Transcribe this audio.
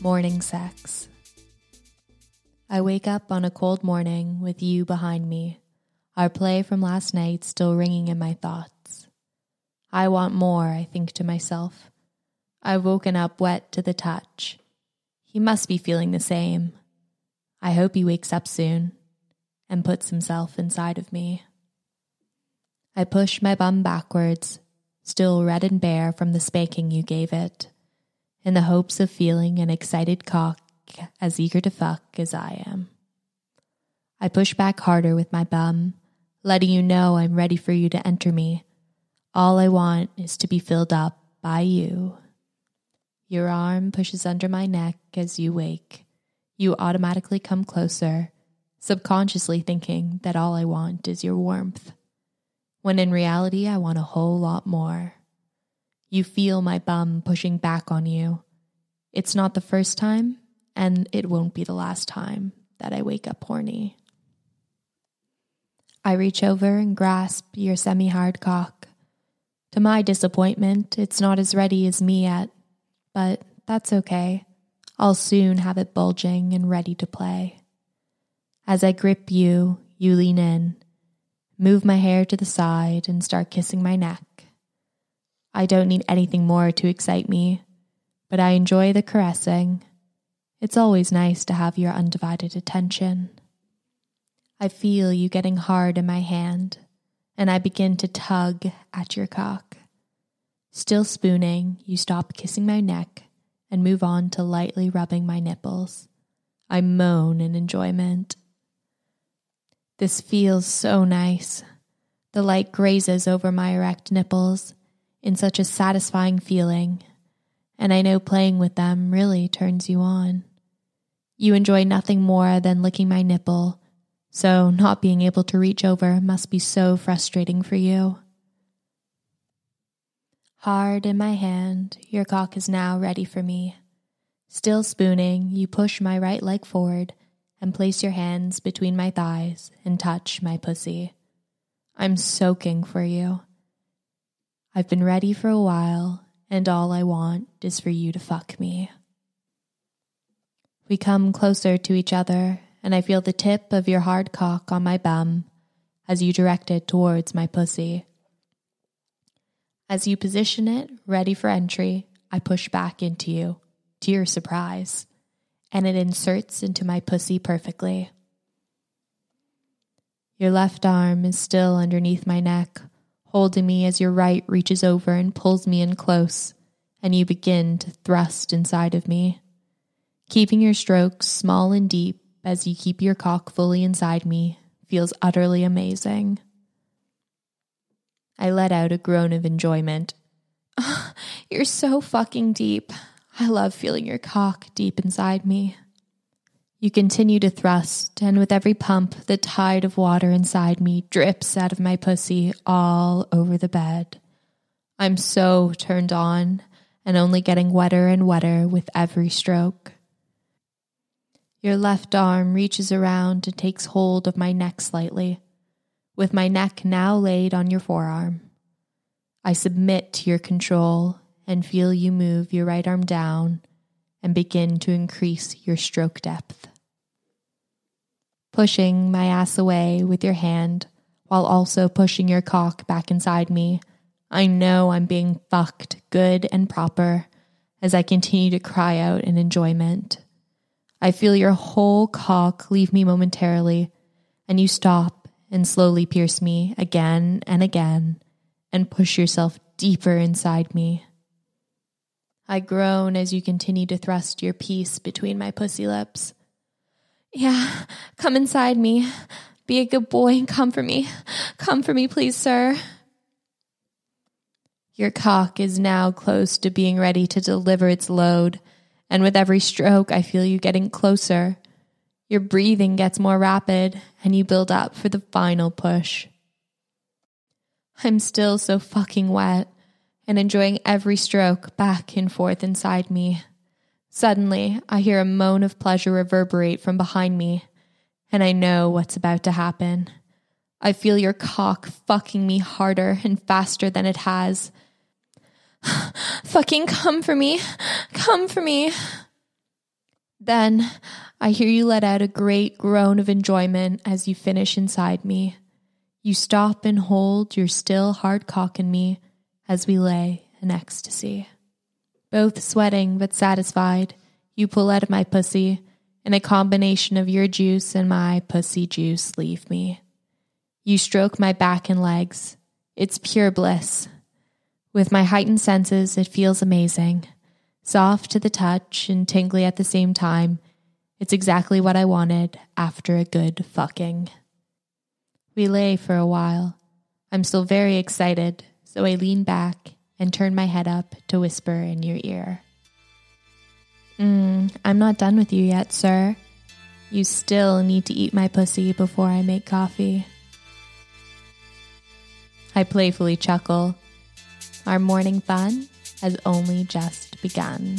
Morning sex. I wake up on a cold morning with you behind me, our play from last night still ringing in my thoughts. I want more, I think to myself. I've woken up wet to the touch. He must be feeling the same. I hope he wakes up soon and puts himself inside of me. I push my bum backwards, still red and bare from the spanking you gave it in the hopes of feeling an excited cock as eager to fuck as I am. I push back harder with my bum, letting you know I'm ready for you to enter me. All I want is to be filled up by you. Your arm pushes under my neck as you wake. You automatically come closer, subconsciously thinking that all I want is your warmth, when in reality I want a whole lot more. You feel my bum pushing back on you. It's not the first time, and it won't be the last time that I wake up horny. I reach over and grasp your semi hard cock. To my disappointment, it's not as ready as me yet, but that's okay. I'll soon have it bulging and ready to play. As I grip you, you lean in, move my hair to the side, and start kissing my neck. I don't need anything more to excite me, but I enjoy the caressing. It's always nice to have your undivided attention. I feel you getting hard in my hand, and I begin to tug at your cock. Still spooning, you stop kissing my neck and move on to lightly rubbing my nipples. I moan in enjoyment. This feels so nice. The light grazes over my erect nipples, in such a satisfying feeling, and I know playing with them really turns you on. You enjoy nothing more than licking my nipple, so not being able to reach over must be so frustrating for you. Hard in my hand, your cock is now ready for me. Still spooning, you push my right leg forward and place your hands between my thighs and touch my pussy. I'm soaking for you. I've been ready for a while, and all I want is for you to fuck me. We come closer to each other, and I feel the tip of your hard cock on my bum as you direct it towards my pussy. As you position it, ready for entry, I push back into you, to your surprise, and it inserts into my pussy perfectly. Your left arm is still underneath my neck, holding me as your right reaches over and pulls me in close, and you begin to thrust inside of me. Keeping your strokes small and deep as you keep your cock fully inside me feels utterly amazing. I let out a groan of enjoyment. You're so fucking deep. I love feeling your cock deep inside me. You continue to thrust, and with every pump, the tide of water inside me drips out of my pussy all over the bed. I'm so turned on and only getting wetter and wetter with every stroke. Your left arm reaches around and takes hold of my neck slightly, with my neck now laid on your forearm. I submit to your control and feel you move your right arm down and begin to increase your stroke depth. Pushing my ass away with your hand while also pushing your cock back inside me, I know I'm being fucked good and proper as I continue to cry out in enjoyment. I feel your whole cock leave me momentarily, and you stop and slowly pierce me again and again and push yourself deeper inside me. I groan as you continue to thrust your piece between my pussy lips. Yeah, come inside me. Be a good boy and come for me. Come for me, please, sir. Your cock is now close to being ready to deliver its load, and with every stroke, I feel you getting closer. Your breathing gets more rapid, and you build up for the final push. I'm still so fucking wet and enjoying every stroke back and forth inside me. Suddenly, I hear a moan of pleasure reverberate from behind me, and I know what's about to happen. I feel your cock fucking me harder and faster than it has. fucking come for me. Come for me. Then I hear you let out a great groan of enjoyment as you finish inside me. You stop and hold your still hard cock in me as we lay in ecstasy. Both sweating but satisfied, you pull out of my pussy, and a combination of your juice and my pussy juice leave me. You stroke my back and legs. It's pure bliss. With my heightened senses, it feels amazing. Soft to the touch and tingly at the same time. It's exactly what I wanted after a good fucking. We lay for a while. I'm still very excited, so I lean back and turn my head up to whisper in your ear. Mm, I'm not done with you yet, sir. You still need to eat my pussy before I make coffee. I playfully chuckle. Our morning fun has only just begun.